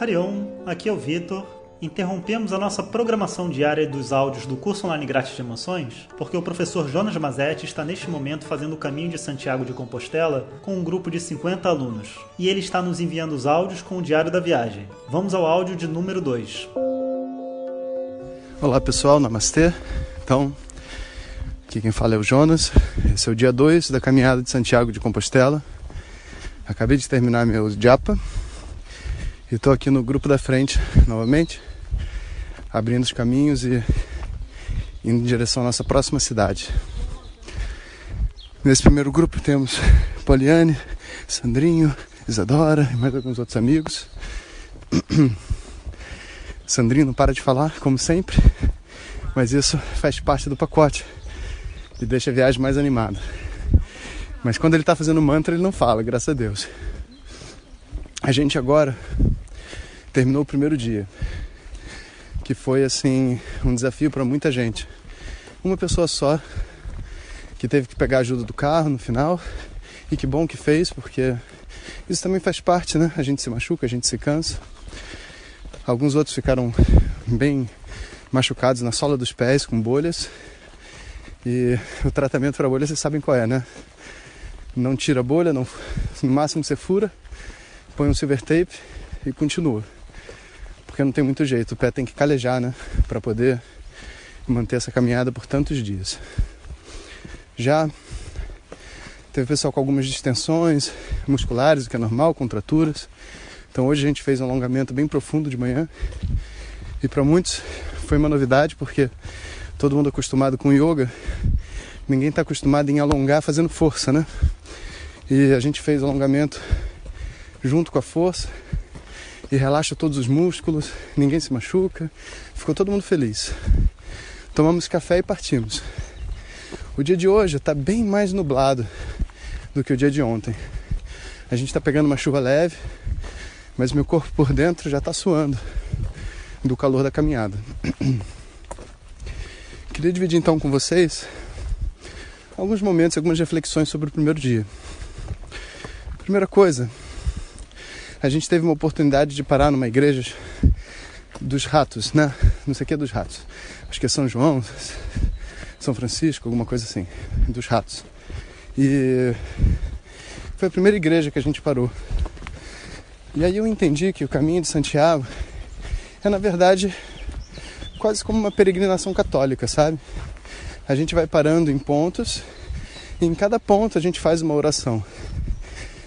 Harion, aqui é o Vitor. Interrompemos a nossa programação diária dos áudios do curso online grátis de emoções porque o professor Jonas Mazetti está neste momento fazendo o caminho de Santiago de Compostela com um grupo de 50 alunos. E ele está nos enviando os áudios com o diário da viagem. Vamos ao áudio de número 2. Olá pessoal, namastê. Então, aqui quem fala é o Jonas. Esse é o dia 2 da caminhada de Santiago de Compostela. Acabei de terminar meu japa e estou aqui no grupo da frente novamente, abrindo os caminhos e indo em direção à nossa próxima cidade. Nesse primeiro grupo temos Poliane, Sandrinho, Isadora e mais alguns outros amigos. Sandrinho não para de falar, como sempre, mas isso faz parte do pacote e deixa a viagem mais animada. Mas quando ele está fazendo mantra, ele não fala, graças a Deus. A gente agora terminou o primeiro dia, que foi assim um desafio para muita gente. Uma pessoa só que teve que pegar a ajuda do carro no final e que bom que fez, porque isso também faz parte, né? A gente se machuca, a gente se cansa. Alguns outros ficaram bem machucados na sola dos pés com bolhas. E o tratamento para bolha vocês sabem qual é, né? Não tira a bolha, não, no máximo você fura, põe um silver tape e continua porque não tem muito jeito, o pé tem que calejar, né, para poder manter essa caminhada por tantos dias. Já teve pessoal com algumas distensões musculares, o que é normal, contraturas. Então hoje a gente fez um alongamento bem profundo de manhã. E para muitos foi uma novidade, porque todo mundo acostumado com yoga, ninguém está acostumado em alongar fazendo força, né? E a gente fez alongamento junto com a força e relaxa todos os músculos, ninguém se machuca, ficou todo mundo feliz. Tomamos café e partimos. O dia de hoje está bem mais nublado do que o dia de ontem. A gente está pegando uma chuva leve, mas meu corpo por dentro já está suando do calor da caminhada. Queria dividir então com vocês alguns momentos, algumas reflexões sobre o primeiro dia. Primeira coisa, a gente teve uma oportunidade de parar numa igreja dos ratos, né? Não sei o que é dos ratos. Acho que é São João, São Francisco, alguma coisa assim, dos ratos. E foi a primeira igreja que a gente parou. E aí eu entendi que o caminho de Santiago é na verdade quase como uma peregrinação católica, sabe? A gente vai parando em pontos e em cada ponto a gente faz uma oração.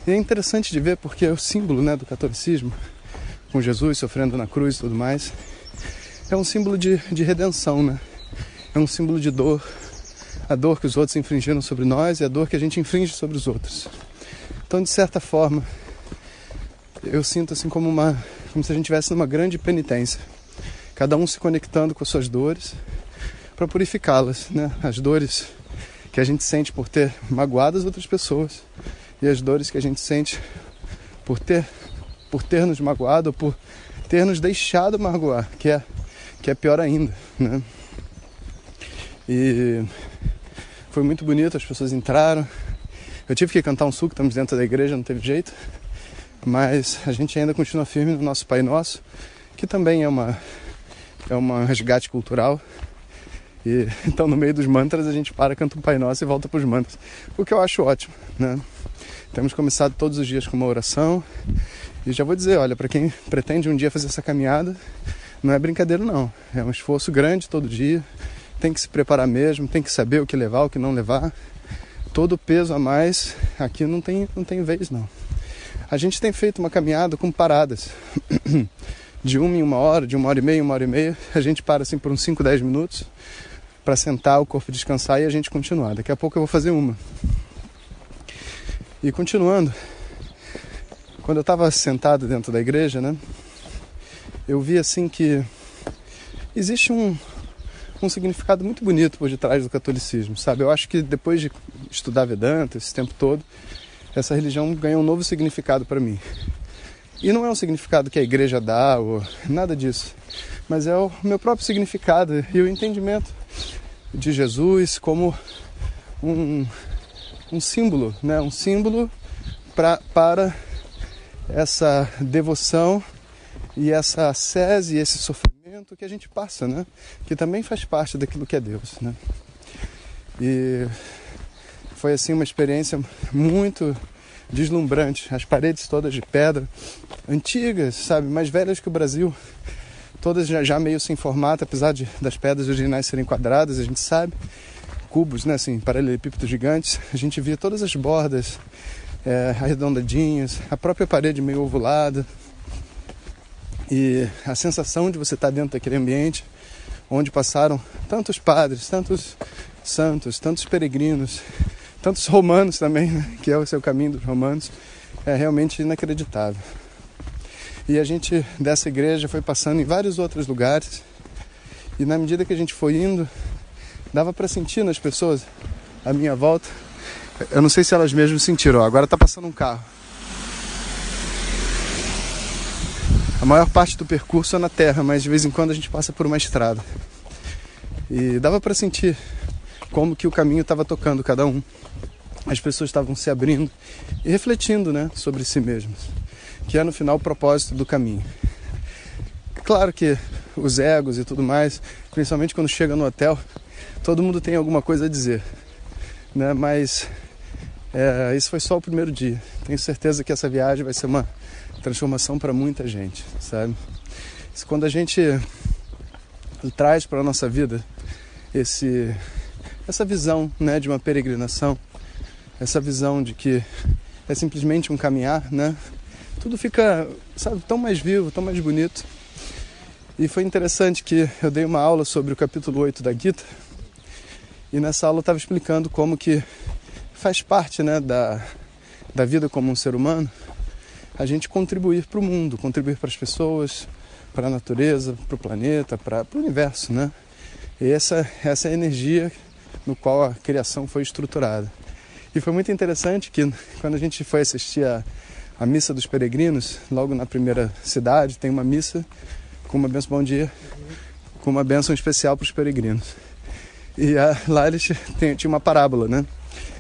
E é interessante de ver porque é o símbolo né, do catolicismo, com Jesus sofrendo na cruz e tudo mais, é um símbolo de, de redenção, né? É um símbolo de dor, a dor que os outros infringiram sobre nós e a dor que a gente infringe sobre os outros. Então, de certa forma, eu sinto assim como uma, como se a gente estivesse numa grande penitência, cada um se conectando com as suas dores para purificá-las, né? As dores que a gente sente por ter magoado as outras pessoas e as dores que a gente sente por ter por ter nos magoado, por ter nos deixado magoar, que é que é pior ainda, né? E foi muito bonito, as pessoas entraram. Eu tive que cantar um suco, estamos dentro da igreja, não teve jeito. Mas a gente ainda continua firme no nosso Pai Nosso, que também é uma é um resgate cultural. E então no meio dos mantras a gente para, canta um Pai Nosso e volta para os mantras, o que eu acho ótimo, né? Temos começado todos os dias com uma oração. E já vou dizer, olha, para quem pretende um dia fazer essa caminhada, não é brincadeira não. É um esforço grande todo dia. Tem que se preparar mesmo, tem que saber o que levar, o que não levar. Todo peso a mais aqui não tem, não tem vez não. A gente tem feito uma caminhada com paradas. De uma em uma hora, de uma hora e meia, uma hora e meia. A gente para assim por uns 5, 10 minutos para sentar, o corpo descansar e a gente continuar. Daqui a pouco eu vou fazer uma. E continuando, quando eu estava sentado dentro da igreja, né, eu vi assim que existe um, um significado muito bonito por detrás do catolicismo, sabe? Eu acho que depois de estudar Vedanta esse tempo todo, essa religião ganhou um novo significado para mim. E não é um significado que a igreja dá ou nada disso, mas é o meu próprio significado e o entendimento de Jesus como um um símbolo, né? um símbolo pra, para essa devoção e essa sese, esse sofrimento que a gente passa, né? Que também faz parte daquilo que é Deus, né? E foi assim uma experiência muito deslumbrante. As paredes todas de pedra, antigas, sabe, mais velhas que o Brasil, todas já, já meio sem formato, apesar de, das pedras originais serem quadradas, a gente sabe, cubos, né, assim, paralelepípedos gigantes. A gente via todas as bordas é, arredondadinhas, a própria parede meio ovulada, e a sensação de você estar dentro daquele ambiente onde passaram tantos padres, tantos santos, tantos peregrinos, tantos romanos também, né? que é o seu caminho dos romanos, é realmente inacreditável. E a gente dessa igreja foi passando em vários outros lugares e na medida que a gente foi indo, dava para sentir nas pessoas à minha volta. Eu não sei se elas mesmas sentiram. Agora está passando um carro. A maior parte do percurso é na terra, mas de vez em quando a gente passa por uma estrada. E dava para sentir como que o caminho estava tocando cada um. As pessoas estavam se abrindo e refletindo, né, sobre si mesmas, que é no final o propósito do caminho. Claro que os egos e tudo mais, principalmente quando chega no hotel, todo mundo tem alguma coisa a dizer, né? Mas é, isso foi só o primeiro dia. Tenho certeza que essa viagem vai ser uma transformação para muita gente, sabe? Quando a gente traz para a nossa vida esse, essa visão né, de uma peregrinação, essa visão de que é simplesmente um caminhar, né? Tudo fica, sabe, tão mais vivo, tão mais bonito. E foi interessante que eu dei uma aula sobre o capítulo 8 da Gita, e nessa aula eu estava explicando como que faz parte né, da, da vida como um ser humano a gente contribuir para o mundo, contribuir para as pessoas, para a natureza, para o planeta, para o universo, né? E essa, essa é a energia no qual a criação foi estruturada. E foi muito interessante que quando a gente foi assistir a, a missa dos peregrinos, logo na primeira cidade, tem uma missa com uma benção bom dia, com uma benção especial para os peregrinos. E a, lá eles tinham, tinha uma parábola, né?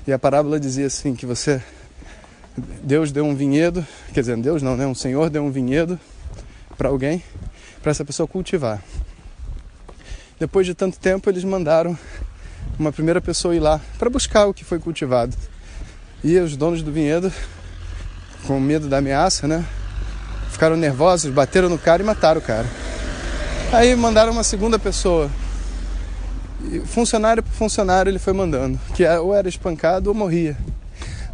E a parábola dizia assim que você Deus deu um vinhedo, quer dizer, Deus não, né? Um Senhor deu um vinhedo para alguém, para essa pessoa cultivar. Depois de tanto tempo, eles mandaram uma primeira pessoa ir lá para buscar o que foi cultivado. E os donos do vinhedo, com medo da ameaça, né? Ficaram nervosos, bateram no cara e mataram o cara. Aí mandaram uma segunda pessoa. E funcionário por funcionário ele foi mandando, que é, ou era espancado ou morria.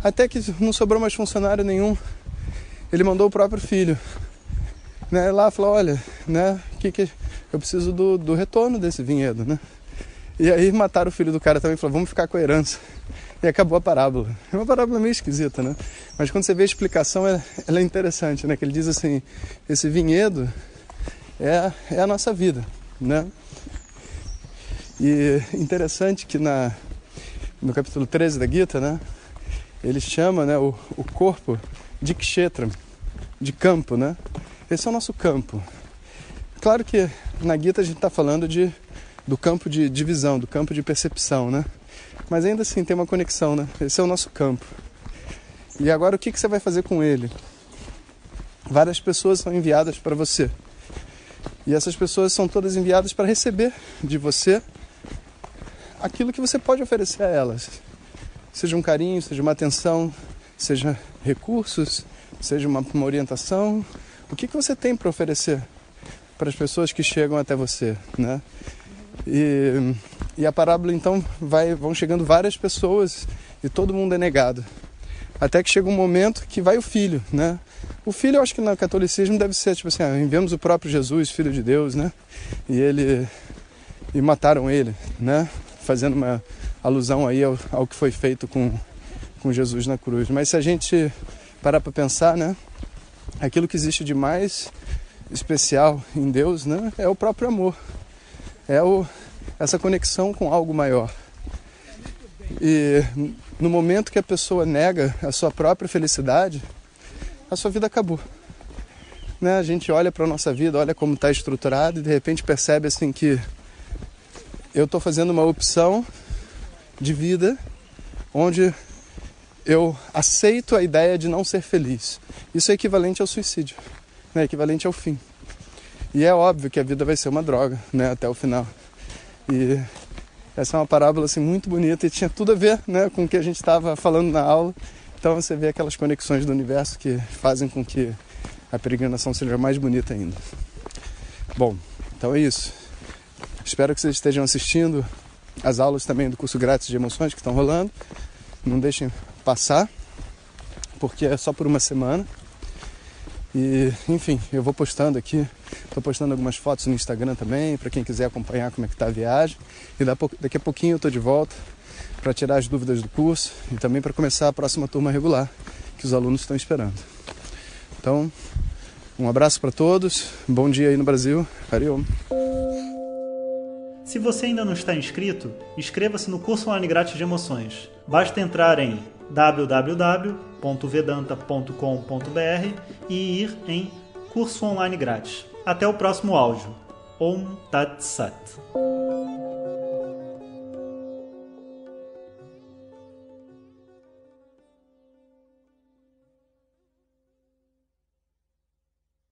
Até que não sobrou mais funcionário nenhum. Ele mandou o próprio filho. Né, lá falou, olha, né, que, que eu preciso do, do retorno desse vinhedo, né? E aí mataram o filho do cara também, falou, vamos ficar com a herança. E acabou a parábola. É uma parábola meio esquisita, né? Mas quando você vê a explicação, ela, ela é interessante, né? Que ele diz assim, esse vinhedo é, é a nossa vida, né? E interessante que na, no capítulo 13 da Gita, né? ele chama né, o, o corpo de kshetra, de campo, né? Esse é o nosso campo. Claro que na Gita a gente está falando de, do campo de divisão, do campo de percepção, né? Mas ainda assim tem uma conexão, né? Esse é o nosso campo. E agora o que, que você vai fazer com ele? Várias pessoas são enviadas para você. E essas pessoas são todas enviadas para receber de você aquilo que você pode oferecer a elas seja um carinho, seja uma atenção, seja recursos, seja uma, uma orientação. O que, que você tem para oferecer para as pessoas que chegam até você, né? E, e a parábola então vai, vão chegando várias pessoas e todo mundo é negado. Até que chega um momento que vai o filho, né? O filho, eu acho que no catolicismo deve ser tipo assim, ah, enviamos o próprio Jesus, filho de Deus, né? E ele e mataram ele, né? Fazendo uma alusão aí ao, ao que foi feito com, com Jesus na cruz. Mas se a gente parar para pensar, né, aquilo que existe de mais especial em Deus, né, é o próprio amor, é o, essa conexão com algo maior. E no momento que a pessoa nega a sua própria felicidade, a sua vida acabou. Né? A gente olha para a nossa vida, olha como está estruturado e de repente percebe assim que eu estou fazendo uma opção de vida onde eu aceito a ideia de não ser feliz. Isso é equivalente ao suicídio, né? equivalente ao fim. E é óbvio que a vida vai ser uma droga, né, até o final. E essa é uma parábola assim muito bonita e tinha tudo a ver, né, com o que a gente estava falando na aula. Então você vê aquelas conexões do universo que fazem com que a peregrinação seja mais bonita ainda. Bom, então é isso. Espero que vocês estejam assistindo as aulas também do curso grátis de emoções que estão rolando. Não deixem passar, porque é só por uma semana. E, enfim, eu vou postando aqui, estou postando algumas fotos no Instagram também, para quem quiser acompanhar como é que tá a viagem. E daqui a pouquinho eu estou de volta para tirar as dúvidas do curso e também para começar a próxima turma regular que os alunos estão esperando. Então, um abraço para todos, bom dia aí no Brasil, Ariom. Se você ainda não está inscrito, inscreva-se no curso online grátis de emoções. Basta entrar em www.vedanta.com.br e ir em curso online grátis. Até o próximo áudio. Om Tat Sat.